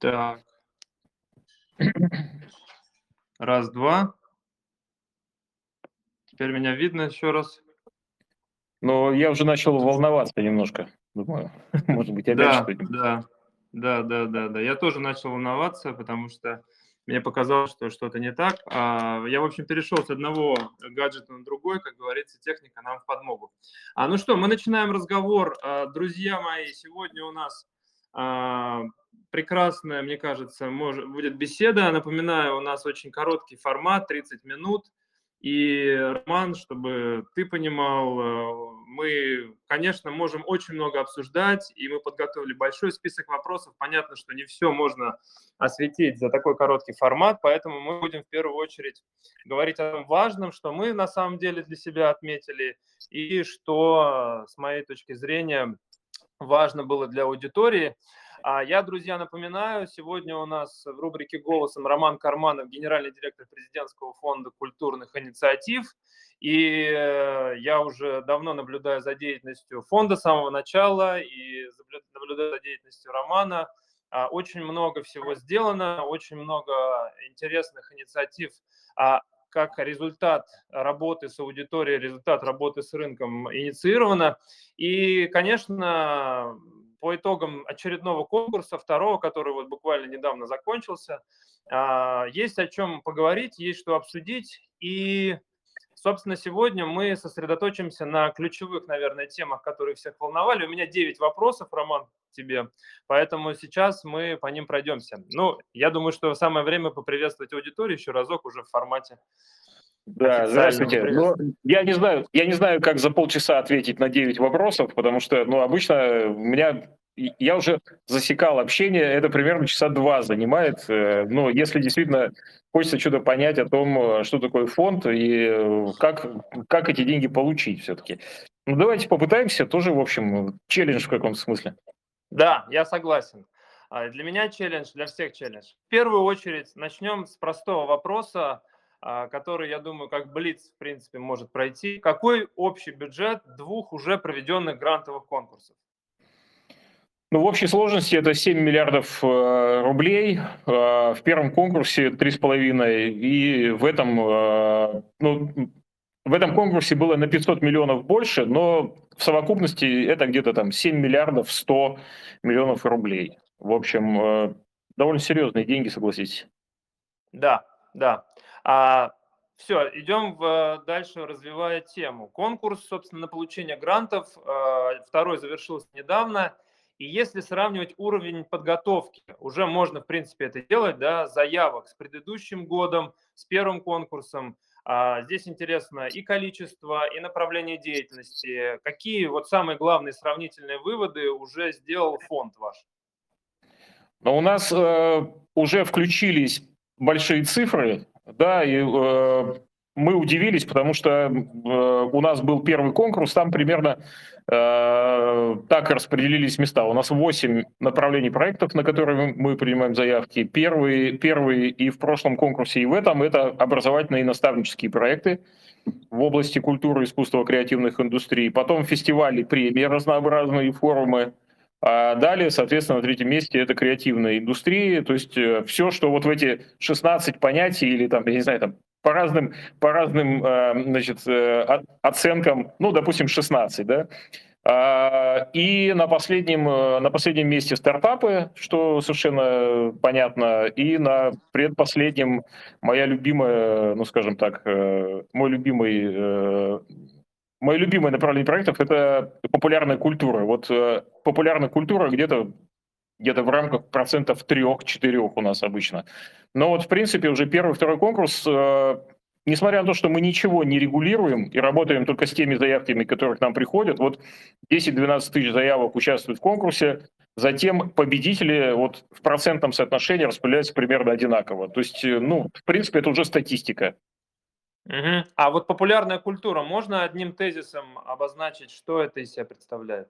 Так. Раз, два. Теперь меня видно еще раз. Но я уже начал волноваться немножко. Думаю, может быть, опять Да, что-нибудь. да, да, да, да, да. Я тоже начал волноваться, потому что мне показалось, что что-то не так. А, Я, в общем, перешел с одного гаджета на другой, как говорится, техника нам в подмогу. А, ну что, мы начинаем разговор. А, Друзья мои, сегодня у нас прекрасная, мне кажется, может, будет беседа. Напоминаю, у нас очень короткий формат, 30 минут. И, Роман, чтобы ты понимал, э, мы, конечно, можем очень много обсуждать, и мы подготовили большой список вопросов. Понятно, что не все можно осветить за такой короткий формат, поэтому мы будем в первую очередь говорить о том важном, что мы на самом деле для себя отметили, и что, с моей точки зрения, важно было для аудитории. А я, друзья, напоминаю, сегодня у нас в рубрике «Голосом» Роман Карманов, генеральный директор президентского фонда культурных инициатив. И э, я уже давно наблюдаю за деятельностью фонда с самого начала и наблюдаю за деятельностью Романа. А, очень много всего сделано, очень много интересных инициатив а, как результат работы с аудиторией, результат работы с рынком инициировано. И, конечно, по итогам очередного конкурса, второго, который вот буквально недавно закончился, а, есть о чем поговорить, есть что обсудить. И, собственно, сегодня мы сосредоточимся на ключевых, наверное, темах, которые всех волновали. У меня 9 вопросов, Роман, тебе, поэтому сейчас мы по ним пройдемся. Ну, я думаю, что самое время поприветствовать аудиторию еще разок уже в формате да, здравствуйте. Ну, я не знаю, я не знаю, как за полчаса ответить на 9 вопросов, потому что, ну, обычно у меня я уже засекал общение, это примерно часа два занимает. Э, но если действительно хочется что-то понять о том, э, что такое фонд и э, как, как эти деньги получить все-таки. Ну, давайте попытаемся, тоже, в общем, челлендж в каком-то смысле. Да, я согласен. А, для меня челлендж, для всех челлендж. В первую очередь начнем с простого вопроса. А, который, я думаю, как Блиц, в принципе, может пройти. Какой общий бюджет двух уже проведенных грантовых конкурсов? Ну, в общей сложности это 7 миллиардов э, рублей. Э, в первом конкурсе 3,5. И в этом, э, ну, в этом конкурсе было на 500 миллионов больше, но в совокупности это где-то там 7 миллиардов 100 миллионов рублей. В общем, довольно серьезные деньги, согласитесь. Да, да. А, все, идем в, дальше, развивая тему. Конкурс, собственно, на получение грантов, второй завершился недавно. И если сравнивать уровень подготовки, уже можно, в принципе, это делать, да, заявок с предыдущим годом, с первым конкурсом. А, здесь интересно и количество, и направление деятельности. Какие вот самые главные сравнительные выводы уже сделал фонд ваш? Но у нас э, уже включились большие цифры да, и э, мы удивились, потому что э, у нас был первый конкурс, там примерно э, так распределились места. У нас 8 направлений проектов, на которые мы принимаем заявки. Первый, первый и в прошлом конкурсе, и в этом это образовательные и наставнические проекты в области культуры, искусства, креативных индустрий. Потом фестивали, премии разнообразные, форумы. А далее, соответственно, на третьем месте это креативная индустрия, то есть э, все, что вот в эти 16 понятий или там, я не знаю, там по разным, по разным э, значит, э, оценкам, ну, допустим, 16, да, а, и на последнем, на последнем месте стартапы, что совершенно понятно, и на предпоследнем моя любимая, ну скажем так, мой любимый Мое любимое направление проектов – это популярная культура. Вот э, популярная культура где-то где-то в рамках процентов трех-четырех у нас обычно. Но вот, в принципе, уже первый, второй конкурс, э, несмотря на то, что мы ничего не регулируем и работаем только с теми заявками, которые к нам приходят, вот 10-12 тысяч заявок участвуют в конкурсе, затем победители вот в процентном соотношении распределяются примерно одинаково. То есть, э, ну, в принципе, это уже статистика. Угу. А вот популярная культура, можно одним тезисом обозначить, что это из себя представляет?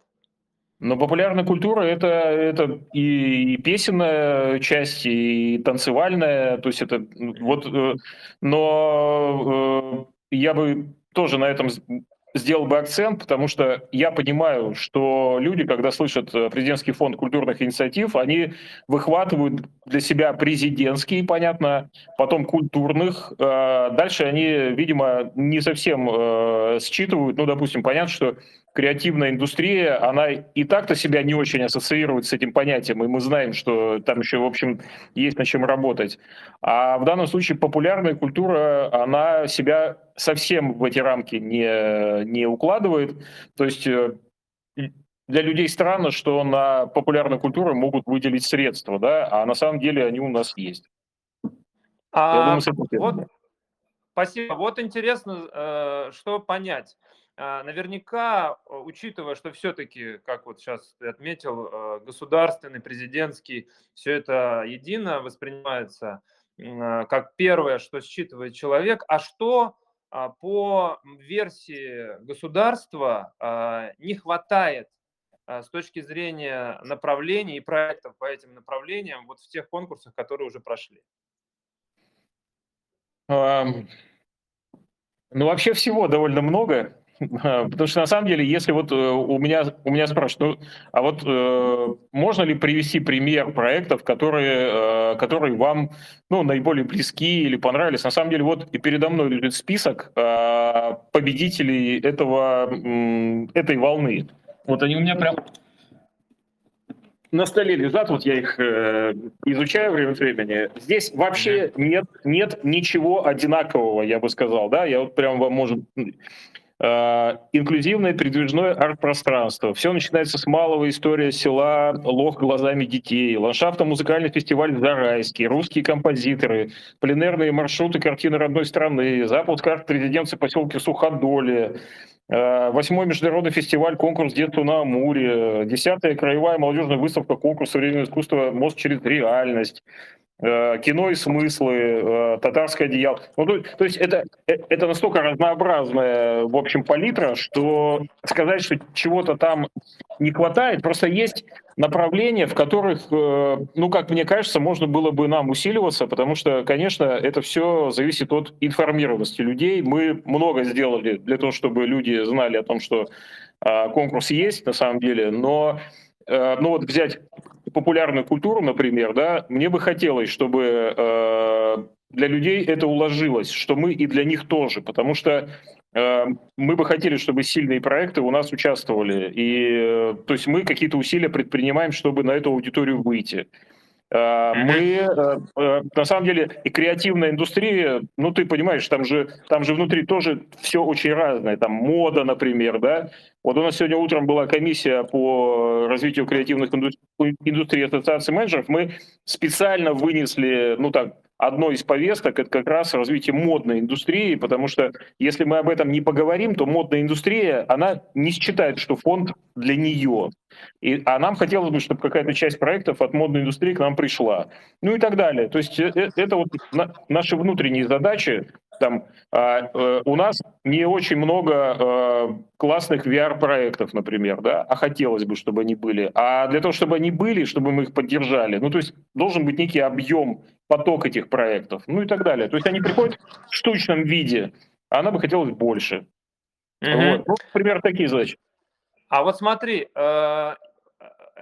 Но популярная культура это, это и, и песенная часть, и танцевальная, то есть это вот, э, но э, я бы тоже на этом сделал бы акцент, потому что я понимаю, что люди, когда слышат э, президентский фонд культурных инициатив, они выхватывают для себя президентские, понятно, потом культурных. Дальше они, видимо, не совсем считывают, ну, допустим, понятно, что креативная индустрия, она и так-то себя не очень ассоциирует с этим понятием, и мы знаем, что там еще, в общем, есть над чем работать. А в данном случае популярная культура, она себя совсем в эти рамки не, не укладывает. То есть э, для людей странно, что на популярную культуру могут выделить средства, да, а на самом деле они у нас есть. А, думаю, вот, спасибо. Вот интересно, э, что понять. А, наверняка, учитывая, что все-таки, как вот сейчас ты отметил, э, государственный, президентский, все это едино воспринимается а, как первое, что считывает человек, а что а, по версии государства не хватает с точки зрения направлений и проектов по этим направлениям вот в тех конкурсах, которые уже прошли? Ну, вообще всего довольно много. Потому что на самом деле, если вот э, у меня, у меня спрашивают, ну, а вот э, можно ли привести пример проектов, которые, э, которые вам ну, наиболее близки или понравились? На самом деле, вот и передо мной лежит список э, победителей этого, э, этой волны. Вот они у меня прям на столе лежат, вот я их э, изучаю время от времени. Здесь вообще нет, нет ничего одинакового, я бы сказал, да, я вот прям вам, может, инклюзивное передвижное арт-пространство. Все начинается с малого история села Лох глазами детей, ландшафтно-музыкальный фестиваль Зарайский, русские композиторы, пленерные маршруты картины родной страны, запуск арт-резиденции поселки Суходоле, э, Восьмой международный фестиваль «Конкурс детства на Амуре», десятая краевая молодежная выставка «Конкурс современного искусства. Мост через реальность», Э, кино и смыслы, э, татарское одеяло. Ну, то, то есть это, э, это настолько разнообразная, в общем, палитра, что сказать, что чего-то там не хватает, просто есть направления, в которых, ну, как мне кажется, можно было бы нам усиливаться, потому что, конечно, это все зависит от информированности людей. Мы много сделали для того, чтобы люди знали о том, что конкурс есть на самом деле, но ну вот взять популярную культуру, например, да, мне бы хотелось, чтобы э, для людей это уложилось, что мы и для них тоже, потому что э, мы бы хотели, чтобы сильные проекты у нас участвовали, и э, то есть мы какие-то усилия предпринимаем, чтобы на эту аудиторию выйти. Э, мы, э, э, на самом деле, и креативная индустрия, ну, ты понимаешь, там же, там же внутри тоже все очень разное. Там мода, например, да. Вот у нас сегодня утром была комиссия по развитию креативных индустрий Ассоциации менеджеров. Мы специально вынесли, ну так, одной из повесток это как раз развитие модной индустрии, потому что если мы об этом не поговорим, то модная индустрия, она не считает, что фонд для нее. И, а нам хотелось бы, чтобы какая-то часть проектов от модной индустрии к нам пришла. Ну и так далее. То есть это, э, это вот на, наши внутренние задачи. Там, а, э, у нас не очень много э, классных VR-проектов, например, да, а хотелось бы, чтобы они были. А для того, чтобы они были, чтобы мы их поддержали, ну то есть должен быть некий объем поток этих проектов, ну и так далее. То есть они приходят в штучном виде, а она бы хотелось больше. Mm-hmm. Вот. Ну, например, такие задачи. А вот смотри, э,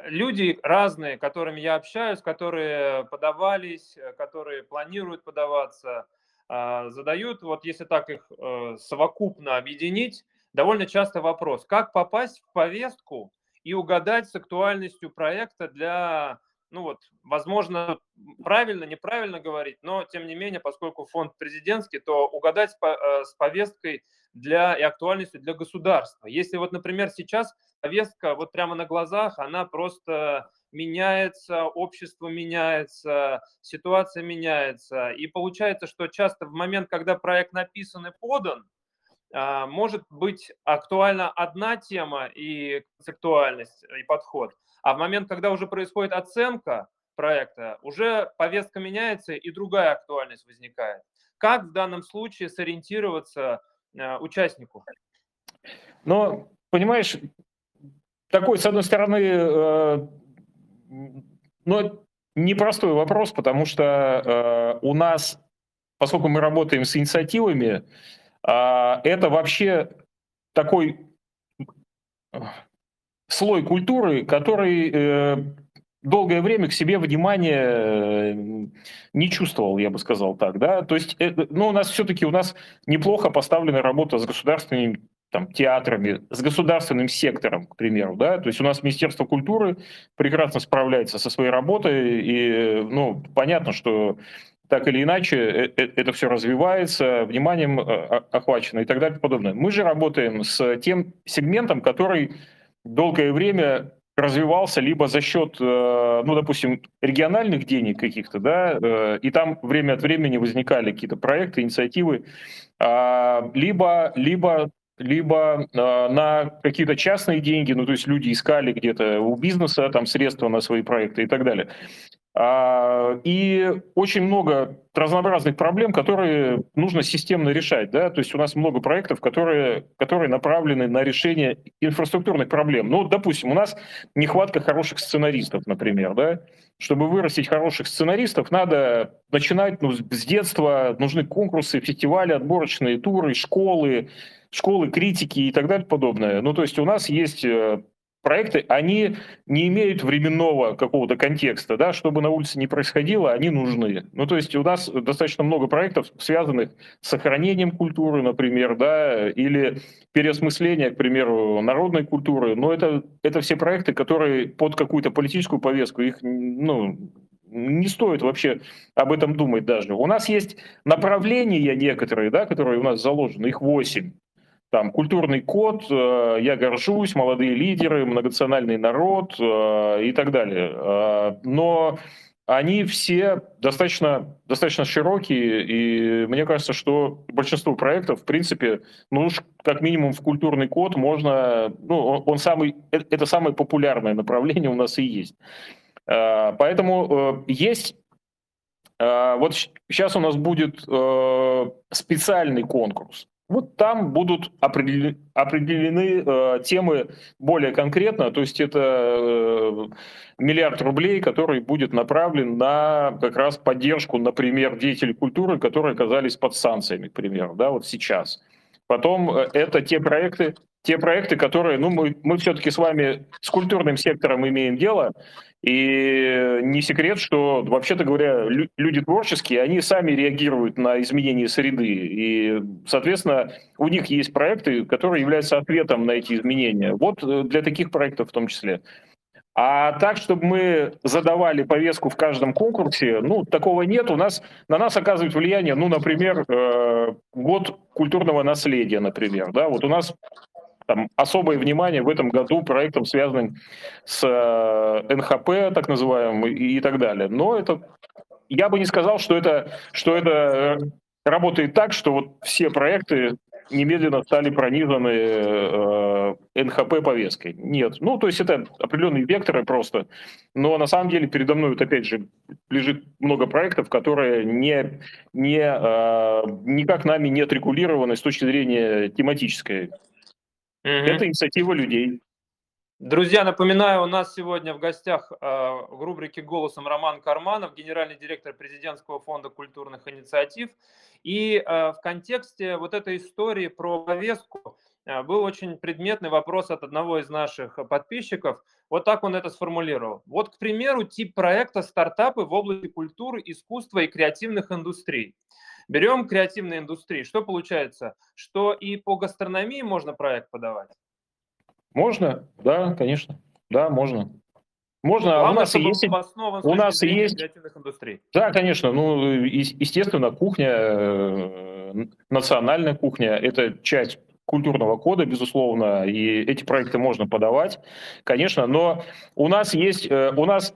люди разные, которыми я общаюсь, которые подавались, которые планируют подаваться, э, задают, вот если так их э, совокупно объединить, довольно часто вопрос, как попасть в повестку и угадать с актуальностью проекта для ну вот, возможно, правильно, неправильно говорить, но тем не менее, поскольку фонд президентский, то угадать э, с повесткой для и актуальностью для государства. Если вот, например, сейчас повестка вот прямо на глазах, она просто меняется, общество меняется, ситуация меняется. И получается, что часто в момент, когда проект написан и подан, а, может быть актуальна одна тема и концептуальность, и подход – а в момент, когда уже происходит оценка проекта, уже повестка меняется и другая актуальность возникает. Как в данном случае сориентироваться э, участнику? Ну, понимаешь, такой, с одной стороны, э, ну, непростой вопрос, потому что э, у нас, поскольку мы работаем с инициативами, э, это вообще такой слой культуры, который э, долгое время к себе внимания э, не чувствовал, я бы сказал так, да, то есть, э, ну, у нас все-таки, у нас неплохо поставлена работа с государственными там, театрами, с государственным сектором, к примеру, да, то есть у нас Министерство культуры прекрасно справляется со своей работой, и, ну, понятно, что так или иначе э, это все развивается, вниманием охвачено и так далее и подобное. Мы же работаем с тем сегментом, который долгое время развивался либо за счет, э, ну, допустим, региональных денег каких-то, да, э, и там время от времени возникали какие-то проекты, инициативы, а, либо, либо либо э, на какие-то частные деньги, ну то есть люди искали где-то у бизнеса там средства на свои проекты и так далее. А, и очень много разнообразных проблем, которые нужно системно решать. Да? То есть у нас много проектов, которые, которые направлены на решение инфраструктурных проблем. Ну, допустим, у нас нехватка хороших сценаристов, например. Да? Чтобы вырастить хороших сценаристов, надо начинать ну, с детства, нужны конкурсы, фестивали, отборочные туры, школы, школы критики и так далее подобное. Ну, то есть у нас есть э, проекты, они не имеют временного какого-то контекста, да, чтобы на улице не происходило, они нужны. Ну, то есть у нас достаточно много проектов, связанных с сохранением культуры, например, да, или переосмысление, к примеру, народной культуры, но это, это все проекты, которые под какую-то политическую повестку, их, ну, не стоит вообще об этом думать даже. У нас есть направления некоторые, да, которые у нас заложены, их восемь там культурный код, э, я горжусь, молодые лидеры, многонациональный народ э, и так далее. Э, но они все достаточно, достаточно широкие, и мне кажется, что большинство проектов, в принципе, ну уж как минимум в культурный код можно, ну, он, самый, это самое популярное направление у нас и есть. Поэтому есть вот сейчас у нас будет специальный конкурс. Вот там будут определены, определены э, темы более конкретно, то есть это э, миллиард рублей, который будет направлен на как раз поддержку, например, деятелей культуры, которые оказались под санкциями, к примеру, да, вот сейчас. Потом э, это те проекты, те проекты, которые, ну, мы, мы все-таки с вами с культурным сектором имеем дело, и не секрет, что, вообще-то говоря, люди творческие, они сами реагируют на изменения среды. И, соответственно, у них есть проекты, которые являются ответом на эти изменения. Вот э, для таких проектов в том числе. А так, чтобы мы задавали повестку в каждом конкурсе, ну, такого нет. У нас, на нас оказывает влияние, ну, например, э, год культурного наследия, например. Да? Вот у нас там особое внимание в этом году проектам, связанным с э, НХП, так называемым, и, и так далее. Но это, я бы не сказал, что это, что это э, работает так, что вот все проекты немедленно стали пронизаны э, НХП повесткой. Нет. Ну, то есть это определенные векторы просто. Но на самом деле передо мной, вот опять же, лежит много проектов, которые не, не, э, никак нами не отрегулированы с точки зрения тематической. Угу. Это инициатива людей. Друзья, напоминаю, у нас сегодня в гостях э, в рубрике «Голосом» Роман Карманов, генеральный директор президентского фонда культурных инициатив. И э, в контексте вот этой истории про повестку э, был очень предметный вопрос от одного из наших подписчиков. Вот так он это сформулировал. Вот, к примеру, тип проекта «Стартапы в области культуры, искусства и креативных индустрий». Берем креативные индустрии. Что получается? Что и по гастрономии можно проект подавать? Можно, да, конечно. Да, можно. Можно, Главное, у нас и есть, у нас есть, индустрий. да, конечно, ну, естественно, кухня, э, национальная кухня, это часть культурного кода, безусловно, и эти проекты можно подавать, конечно, но у нас есть, э, у нас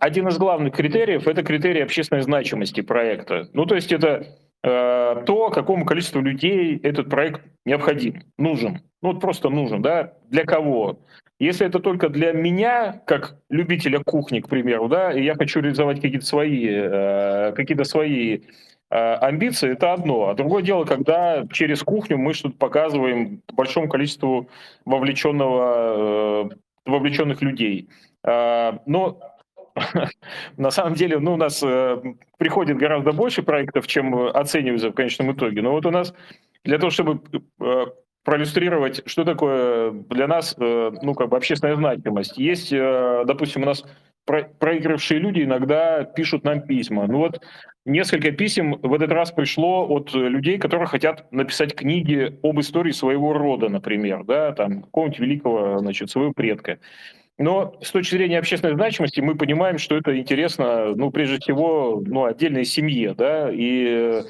один из главных критериев – это критерий общественной значимости проекта. Ну, то есть это э, то, какому количеству людей этот проект необходим, нужен. Ну, вот просто нужен, да, для кого? Если это только для меня, как любителя кухни, к примеру, да, и я хочу реализовать какие-то свои, э, какие-то свои амбиции, это одно. А другое дело, когда через кухню мы что-то показываем большому количеству вовлеченного, э, вовлеченных людей. Э, но на самом деле, ну, у нас э, приходит гораздо больше проектов, чем оценивается в конечном итоге. Но вот у нас для того, чтобы э, проиллюстрировать, что такое для нас, э, ну, как бы общественная значимость. Есть, э, допустим, у нас проигравшие люди иногда пишут нам письма. Ну вот несколько писем в этот раз пришло от людей, которые хотят написать книги об истории своего рода, например, да, там, какого-нибудь великого, значит, своего предка. Но с точки зрения общественной значимости мы понимаем, что это интересно, ну, прежде всего, ну, отдельной семье, да, и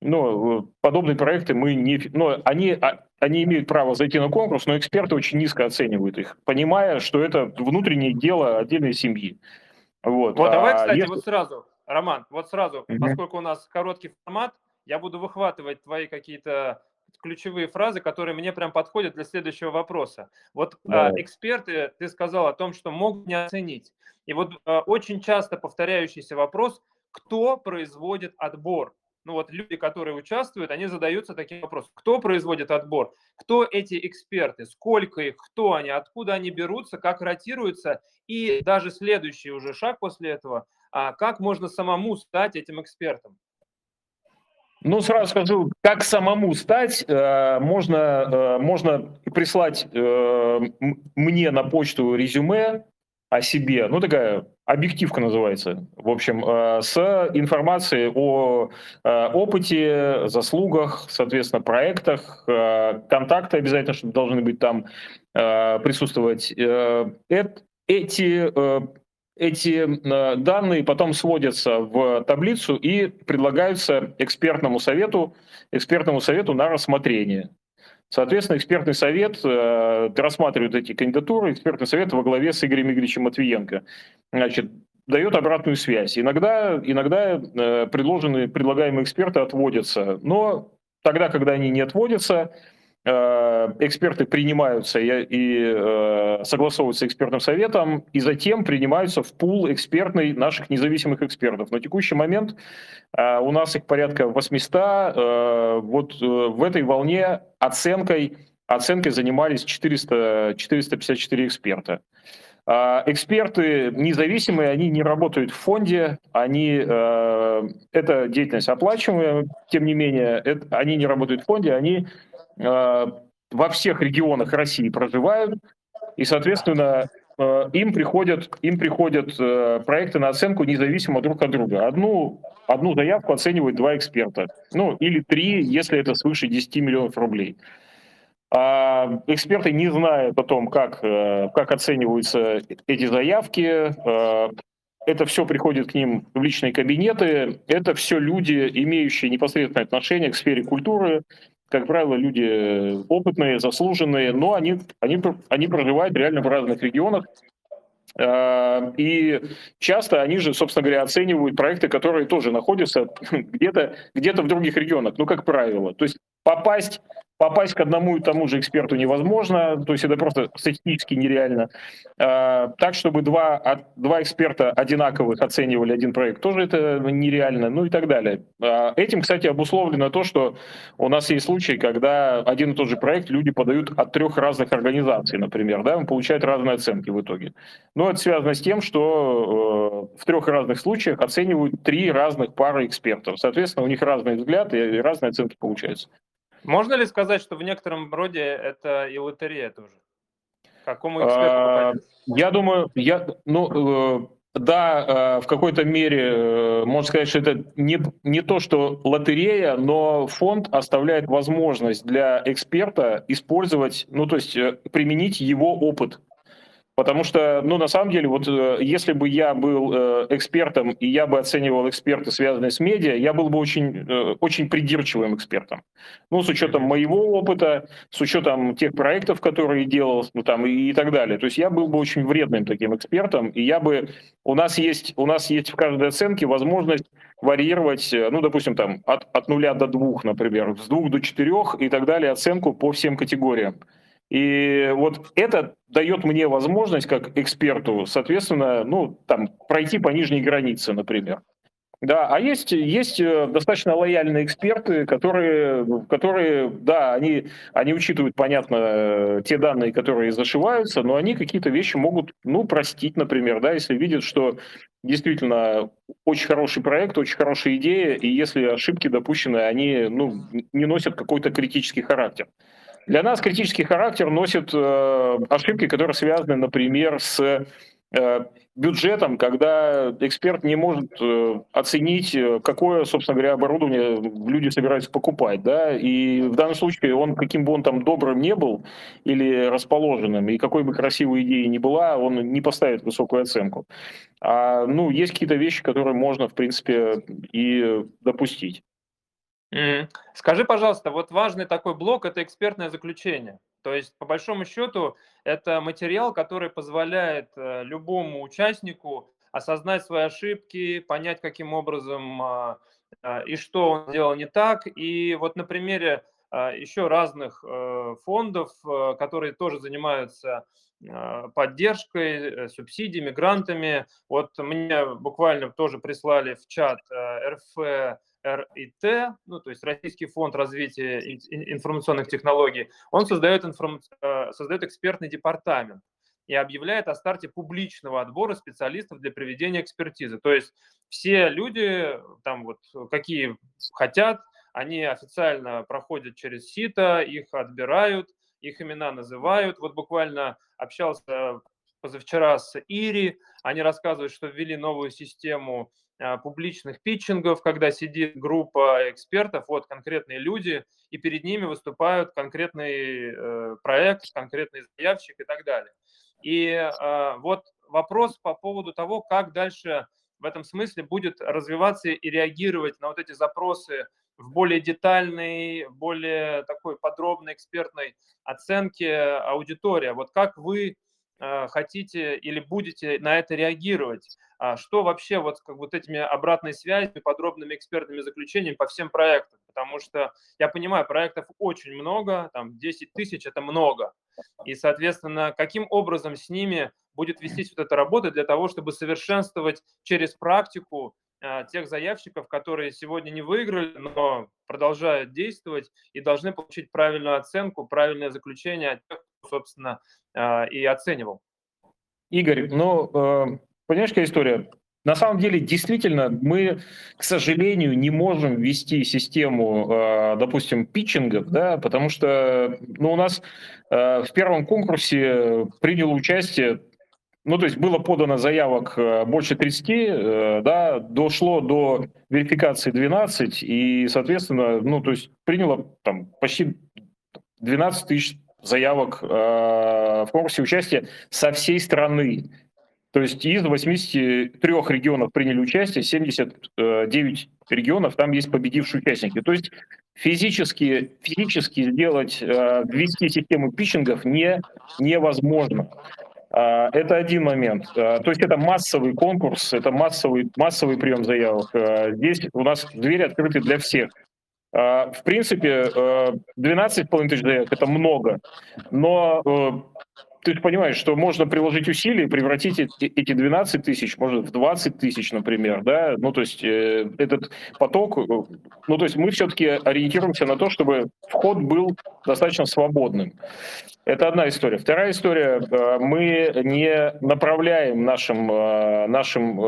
ну, подобные проекты мы не... Ну, они, а, они имеют право зайти на конкурс, но эксперты очень низко оценивают их, понимая, что это внутреннее дело отдельной семьи. Вот, вот а давай, кстати, если... вот сразу, Роман, вот сразу, mm поскольку у нас короткий формат, я буду выхватывать твои какие-то ключевые фразы, которые мне прям подходят для следующего вопроса. Вот да. э, эксперты, ты сказал о том, что могут не оценить. И вот э, очень часто повторяющийся вопрос, кто производит отбор? Ну вот люди, которые участвуют, они задаются таким вопросом. Кто производит отбор? Кто эти эксперты? Сколько их? Кто они? Откуда они берутся? Как ротируются? И даже следующий уже шаг после этого, а как можно самому стать этим экспертом? Ну, сразу скажу, как самому стать, э, можно, э, можно прислать э, мне на почту резюме о себе, ну, такая объективка называется, в общем, с информацией о опыте, заслугах, соответственно, проектах, контакты обязательно, чтобы должны быть там присутствовать. Эти эти э, данные потом сводятся в таблицу и предлагаются экспертному совету, экспертному совету на рассмотрение. Соответственно, экспертный совет э, рассматривает эти кандидатуры, экспертный совет во главе с Игорем Игоревичем Матвиенко. Значит, дает обратную связь. Иногда, иногда э, предложенные, предлагаемые эксперты отводятся, но тогда, когда они не отводятся, эксперты принимаются и, и э, согласовываются экспертным советом, и затем принимаются в пул экспертный наших независимых экспертов. На текущий момент э, у нас их порядка 800. Э, вот э, в этой волне оценкой, оценкой занимались 400, 454 эксперта. Э, эксперты независимые, они не работают в фонде, они, э, эта деятельность оплачиваемая, тем не менее, это, они не работают в фонде, они Э, во всех регионах России проживают, и, соответственно, э, им приходят, им приходят э, проекты на оценку независимо друг от друга. Одну, одну заявку оценивают два эксперта, ну или три, если это свыше 10 миллионов рублей. А эксперты не знают о том, как, как оцениваются эти заявки. Это все приходит к ним в личные кабинеты. Это все люди, имеющие непосредственное отношение к сфере культуры, как правило, люди опытные, заслуженные, но они, они, они проживают реально в разных регионах. А, и часто они же, собственно говоря, оценивают проекты, которые тоже находятся где-то где в других регионах, ну, как правило. То есть попасть попасть к одному и тому же эксперту невозможно, то есть это просто статистически нереально. А, так, чтобы два, два эксперта одинаковых оценивали один проект, тоже это нереально, ну и так далее. А, этим, кстати, обусловлено то, что у нас есть случаи, когда один и тот же проект люди подают от трех разных организаций, например, да, он получает разные оценки в итоге. Но это связано с тем, что э, в трех разных случаях оценивают три разных пары экспертов. Соответственно, у них разный взгляд и разные оценки получаются. Можно ли сказать, что в некотором роде это и лотерея тоже? Какому эксперту а, Я думаю, я, ну, э, да, э, в какой-то мере э, можно сказать, что это не, не то, что лотерея, но фонд оставляет возможность для эксперта использовать, ну, то есть применить его опыт Потому что, ну, на самом деле, вот э, если бы я был э, экспертом, и я бы оценивал эксперты, связанные с медиа, я был бы очень, э, очень придирчивым экспертом. Ну, с учетом моего опыта, с учетом тех проектов, которые делал, ну, там, и, и так далее. То есть я был бы очень вредным таким экспертом, и я бы... У нас есть, у нас есть в каждой оценке возможность варьировать, ну, допустим, там, от, от нуля до двух, например, с двух до четырех и так далее оценку по всем категориям. И вот это дает мне возможность, как эксперту, соответственно, ну, там, пройти по нижней границе, например. Да, а есть, есть э, достаточно лояльные эксперты, которые, которые да, они, они учитывают, понятно, те данные, которые зашиваются, но они какие-то вещи могут, ну, простить, например, да, если видят, что действительно очень хороший проект, очень хорошая идея, и если ошибки допущены, они, ну, не носят какой-то критический характер. Для нас критический характер носит э, ошибки, которые связаны, например, с э, бюджетом, когда эксперт не может э, оценить, э, какое, собственно говоря, оборудование люди собираются покупать. Да? И в данном случае он, каким бы он там добрым не был или расположенным, и какой бы красивой идеей ни была, он не поставит высокую оценку. А, ну, есть какие-то вещи, которые можно, в принципе, и допустить. Скажи, пожалуйста, вот важный такой блок – это экспертное заключение. То есть, по большому счету, это материал, который позволяет э, любому участнику осознать свои ошибки, понять, каким образом а, а, и что он сделал не так. И вот на примере а, еще разных э, фондов, э, которые тоже занимаются поддержкой, субсидиями, грантами. Вот мне буквально тоже прислали в чат РФ РИТ, ну, то есть Российский фонд развития информационных технологий, он создает, информ... Э, создает экспертный департамент и объявляет о старте публичного отбора специалистов для проведения экспертизы. То есть все люди, там вот какие хотят, они официально проходят через сито, их отбирают, их имена называют. Вот буквально общался позавчера с Ири, они рассказывают, что ввели новую систему а, публичных питчингов, когда сидит группа экспертов, вот конкретные люди, и перед ними выступают конкретный э, проект, конкретный заявщик и так далее. И э, вот вопрос по поводу того, как дальше в этом смысле будет развиваться и реагировать на вот эти запросы в более детальной, более такой подробной экспертной оценке аудитория. Вот как вы э, хотите или будете на это реагировать? А что вообще вот как вот этими обратной связями, подробными экспертными заключениями по всем проектам, потому что я понимаю, проектов очень много, там 10 тысяч – это много, и, соответственно, каким образом с ними будет вестись вот эта работа для того, чтобы совершенствовать через практику тех заявщиков, которые сегодня не выиграли, но продолжают действовать и должны получить правильную оценку, правильное заключение от тех, кто, собственно, а, и оценивал. Игорь, ну, э, Понимаешь, какая история? На самом деле, действительно, мы, к сожалению, не можем ввести систему, э, допустим, питчингов, да, потому что ну, у нас э, в первом конкурсе приняло участие ну, то есть было подано заявок э, больше 30, да, дошло до верификации 12, и, соответственно, ну, то есть приняло там почти 12 тысяч заявок э, в конкурсе участия со всей страны. То есть из 83 регионов приняли участие, 79 регионов, там есть победившие участники. То есть физически, физически сделать, э, ввести систему питчингов не, невозможно. А, это один момент. А, то есть это массовый конкурс, это массовый, массовый прием заявок. А, здесь у нас двери открыты для всех. В принципе, 12,5 тысяч заявок – это много, но э, ты же понимаешь, что можно приложить усилия и превратить эти 12 тысяч, может, в 20 тысяч, например, да, ну, то есть э, этот поток, э, ну, то есть мы все-таки ориентируемся на то, чтобы вход был достаточно свободным. Это одна история. Вторая история, э, мы не направляем нашим, э, нашим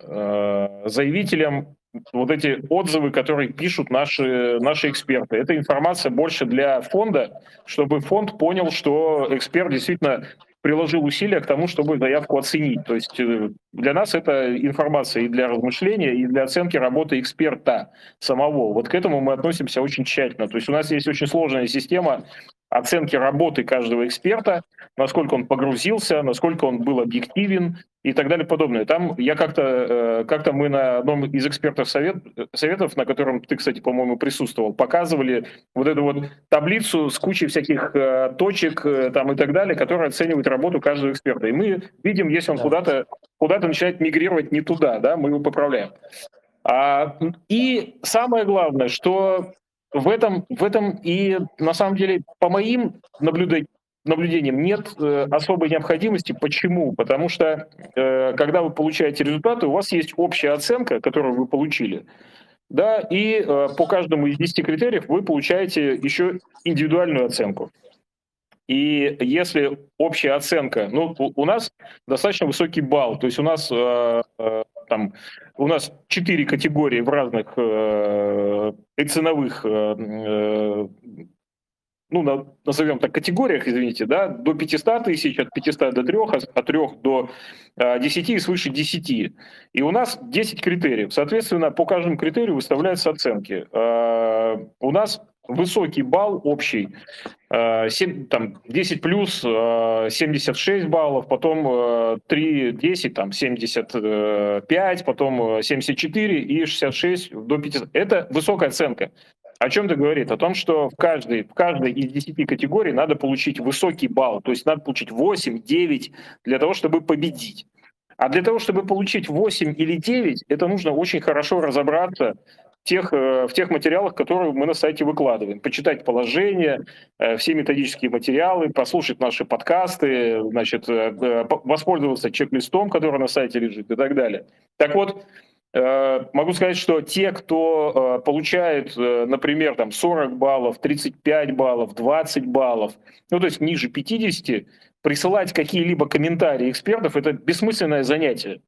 э, заявителям вот эти отзывы, которые пишут наши, наши эксперты. Это информация больше для фонда, чтобы фонд понял, что эксперт действительно приложил усилия к тому, чтобы заявку оценить. То есть э, для нас это информация и для размышления, и для оценки работы эксперта самого. Вот к этому мы относимся очень тщательно. То есть у нас есть очень сложная система оценки работы каждого эксперта, насколько он погрузился, насколько он был объективен и так далее подобное. Там я как-то, э, как-то мы на одном из экспертов совет, советов, на котором ты, кстати, по-моему, присутствовал, показывали вот эту вот таблицу с кучей всяких э, точек э, там и так далее, которая оценивает работу каждого эксперта. И мы видим, если он куда-то куда начинает мигрировать не туда, да, мы его поправляем. А, и самое главное, что в этом, в этом и на самом деле по моим наблюдениям, наблюдениям нет э, особой необходимости. Почему? Потому что э, когда вы получаете результаты, у вас есть общая оценка, которую вы получили, да, и э, по каждому из 10 критериев вы получаете еще индивидуальную оценку. И если общая оценка, ну, у нас достаточно высокий балл, то есть у нас э, там у нас четыре категории в разных э, ценовых э, ну, назовем так, категориях, извините, да, до 500 тысяч, от 500 до 3, от 3 до 10 и свыше 10. И у нас 10 критериев. Соответственно, по каждому критерию выставляются оценки. У нас высокий балл общий, 7, там, 10 плюс, 76 баллов, потом 3, 10, там, 75, потом 74 и 66 до 500. Это высокая оценка. О чем это говорит? О том, что в каждой, в каждой из 10 категорий надо получить высокий балл, то есть надо получить 8, 9 для того, чтобы победить. А для того, чтобы получить 8 или 9, это нужно очень хорошо разобраться тех, э, в тех материалах, которые мы на сайте выкладываем. Почитать положение, э, все методические материалы, послушать наши подкасты, значит, э, воспользоваться чек-листом, который на сайте лежит и так далее. Так вот, могу сказать, что те, кто получает, например, там 40 баллов, 35 баллов, 20 баллов, ну то есть ниже 50, присылать какие-либо комментарии экспертов – это бессмысленное занятие.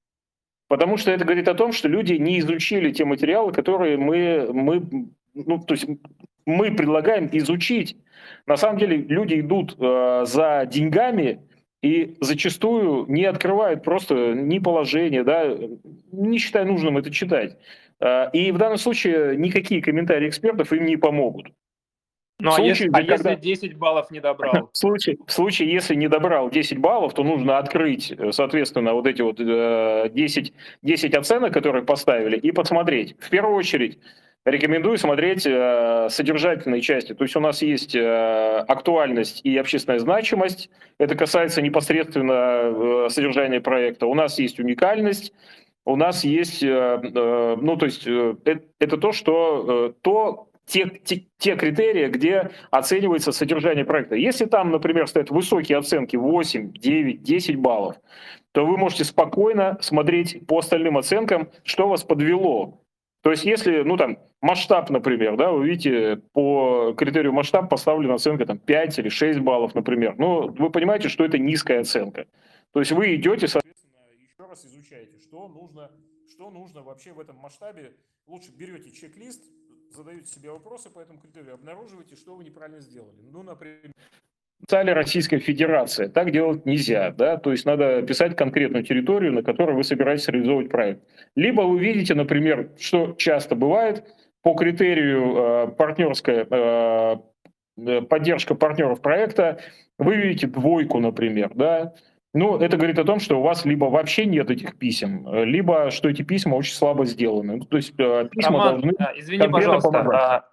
Потому что это говорит о том, что люди не изучили те материалы, которые мы, мы, ну, то есть мы предлагаем изучить. На самом деле люди идут э, за деньгами, и зачастую не открывают просто ни положение, да, не считая нужным это читать. А, и в данном случае никакие комментарии экспертов им не помогут. Ну, а, случае, если, а когда... если 10 баллов не добрал? В случае, в случае, если не добрал 10 баллов, то нужно открыть, соответственно, вот эти вот 10, э, 10 оценок, которые поставили, и посмотреть. В первую очередь, рекомендую смотреть э, содержательные части. То есть у нас есть э, актуальность и общественная значимость. Это касается непосредственно э, содержания проекта. У нас есть уникальность. У нас есть, э, э, ну то есть э, это то, что э, то те, те, те критерии, где оценивается содержание проекта. Если там, например, стоят высокие оценки 8, 9, 10 баллов, то вы можете спокойно смотреть по остальным оценкам, что вас подвело то есть если, ну там, масштаб, например, да, вы видите, по критерию масштаб поставлена оценка там 5 или 6 баллов, например. Ну, вы понимаете, что это низкая оценка. То есть вы идете, соответственно, еще раз изучаете, что нужно, что нужно вообще в этом масштабе. Лучше берете чек-лист, задаете себе вопросы по этому критерию, обнаруживаете, что вы неправильно сделали. Ну, например, потенциале Российская Федерация. Так делать нельзя. Да? То есть надо писать конкретную территорию, на которой вы собираетесь реализовывать проект. Либо вы видите, например, что часто бывает, по критерию э, партнерская э, э, поддержка партнеров проекта, вы видите двойку, например, да, ну, это говорит о том, что у вас либо вообще нет этих писем, либо что эти письма очень слабо сделаны. Ну, то есть э, письма Роман, должны извини, пожалуйста, а,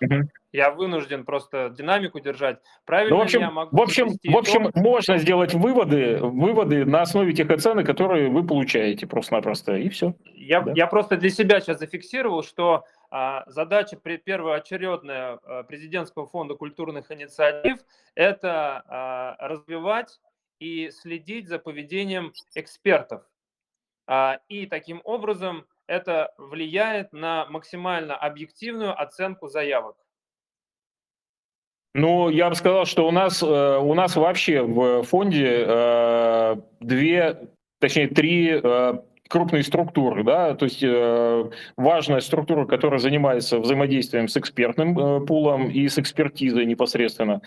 я вынужден просто динамику держать. Правильно ну, в общем, я могу в общем, в общем то... можно сделать выводы, выводы на основе тех оценок, которые вы получаете просто-напросто, и все. Я, да. я просто для себя сейчас зафиксировал, что а, задача первоочередная а, президентского фонда культурных инициатив – это а, развивать и следить за поведением экспертов. А, и таким образом это влияет на максимально объективную оценку заявок. Ну, я бы сказал, что у нас, э, у нас вообще в фонде э, две, точнее, три э, крупные структуры, да, то есть э, важная структура, которая занимается взаимодействием с экспертным э, пулом и с экспертизой непосредственно.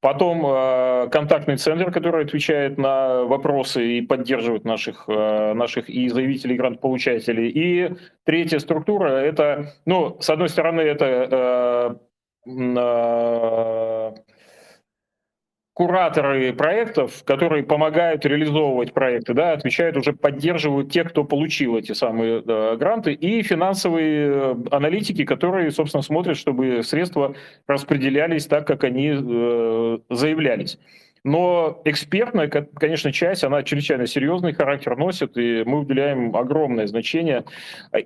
Потом э, контактный центр, который отвечает на вопросы и поддерживает наших, э, наших и заявителей, и грантополучателей. И третья структура – это, ну, с одной стороны, это э, э, кураторы проектов, которые помогают реализовывать проекты, да, отвечают уже, поддерживают те, кто получил эти самые да, гранты, и финансовые э, аналитики, которые, собственно, смотрят, чтобы средства распределялись так, как они э, заявлялись. Но экспертная, конечно, часть, она чрезвычайно серьезный характер носит, и мы уделяем огромное значение.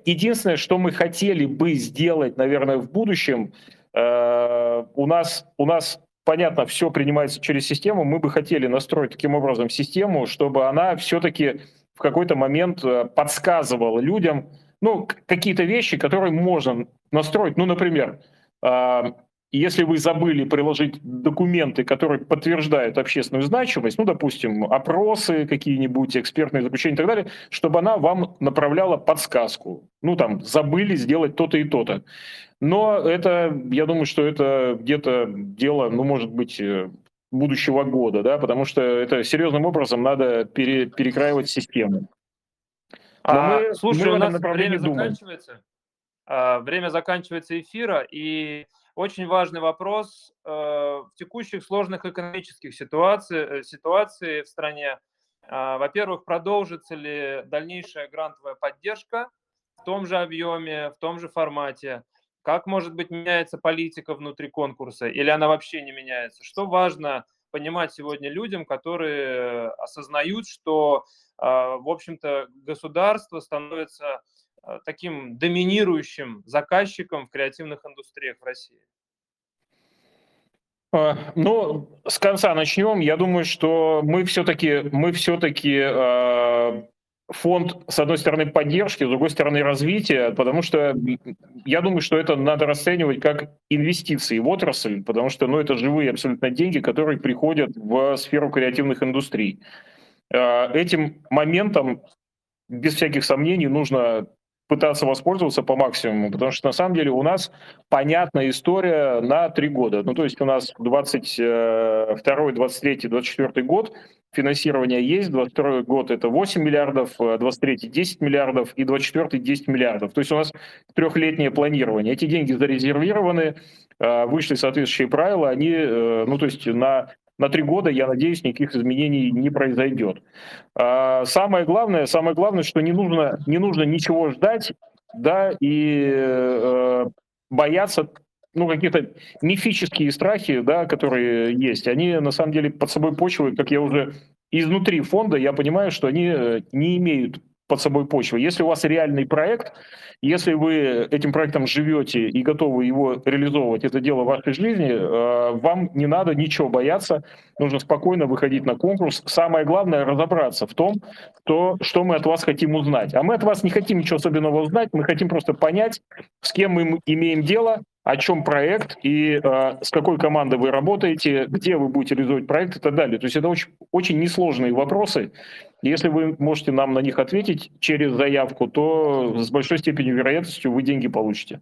Единственное, что мы хотели бы сделать, наверное, в будущем, э, у нас, у нас понятно, все принимается через систему, мы бы хотели настроить таким образом систему, чтобы она все-таки в какой-то момент э, подсказывала людям, ну, какие-то вещи, которые можно настроить. Ну, например, если вы забыли приложить документы, которые подтверждают общественную значимость, ну, допустим, опросы какие-нибудь, экспертные заключения и так далее, чтобы она вам направляла подсказку. Ну, там, забыли сделать то-то и то-то. Но это, я думаю, что это где-то дело, ну, может быть, э, будущего года, да, потому что это серьезным образом надо пере, перекраивать систему. А, мы, слушай, мы у нас время думаем. заканчивается. А, время заканчивается эфира, и очень важный вопрос э, в текущих сложных экономических ситуациях э, ситуации в стране. Э, во-первых, продолжится ли дальнейшая грантовая поддержка в том же объеме, в том же формате? Как, может быть, меняется политика внутри конкурса или она вообще не меняется? Что важно понимать сегодня людям, которые осознают, что, в общем-то, государство становится Э, таким доминирующим заказчиком в креативных индустриях в России? А, ну, с конца начнем. Я думаю, что мы все-таки мы все-таки э, фонд, с одной стороны, поддержки, с другой стороны, развития, потому что я думаю, что это надо расценивать как инвестиции в отрасль, потому что ну, это живые абсолютно деньги, которые приходят в сферу креативных индустрий. Э, этим моментом, без всяких сомнений, нужно пытаться воспользоваться по максимуму, потому что на самом деле у нас понятная история на три года. Ну, то есть у нас 22, 23, 24 год финансирование есть, 22 год это 8 миллиардов, 23 10 миллиардов и 24 10 миллиардов. То есть у нас трехлетнее планирование. Эти деньги зарезервированы, э, вышли соответствующие правила, они, э, ну, то есть на на три года, я надеюсь, никаких изменений не произойдет. А, самое главное, самое главное, что не нужно, не нужно ничего ждать, да, и э, бояться ну, какие-то мифические страхи, да, которые есть, они на самом деле под собой почвы, как я уже изнутри фонда, я понимаю, что они э, не имеют под собой почвы. Если у вас реальный проект, если вы этим проектом живете и готовы его реализовывать, это дело вашей жизни, э, вам не надо ничего бояться, нужно спокойно выходить на конкурс. Самое главное разобраться в том, то, что мы от вас хотим узнать. А мы от вас не хотим ничего особенного узнать, мы хотим просто понять, с кем мы имеем дело, о чем проект и э, с какой командой вы работаете, где вы будете реализовывать проект и так далее. То есть это очень, очень несложные вопросы. Если вы можете нам на них ответить через заявку, то с большой степенью вероятностью вы деньги получите.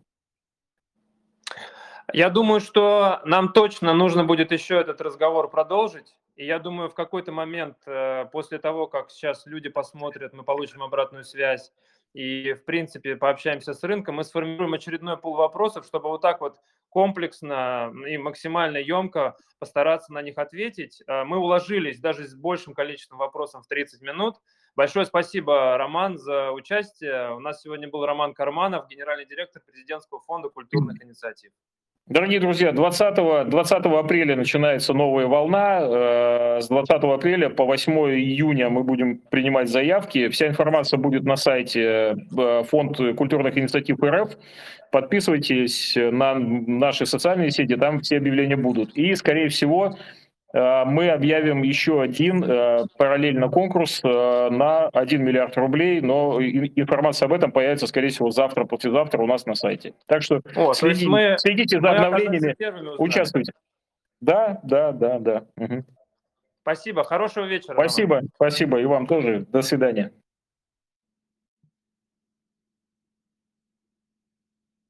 Я думаю, что нам точно нужно будет еще этот разговор продолжить. И я думаю, в какой-то момент, э, после того, как сейчас люди посмотрят, мы получим обратную связь, и, в принципе, пообщаемся с рынком, мы сформируем очередной пул вопросов, чтобы вот так вот комплексно и максимально емко постараться на них ответить. А, мы уложились даже с большим количеством вопросов в 30 минут. Большое спасибо, Роман, за участие. У нас сегодня был Роман Карманов, генеральный директор президентского фонда культурных инициатив. Дорогие друзья, 20, 20 апреля начинается новая волна. Э, с 20 апреля по 8 июня мы будем принимать заявки. Вся информация будет на сайте э, Фонд культурных инициатив РФ. Подписывайтесь на наши социальные сети, там все объявления будут. И, скорее всего, мы объявим еще один э, параллельно конкурс э, на 1 миллиард рублей, но информация об этом появится, скорее всего, завтра, послезавтра у нас на сайте. Так что О, следи, мы, следите за обновлениями, участвуйте. Да, да, да, да. Угу. Спасибо, хорошего вечера. Спасибо, Роман. спасибо и вам тоже. До свидания.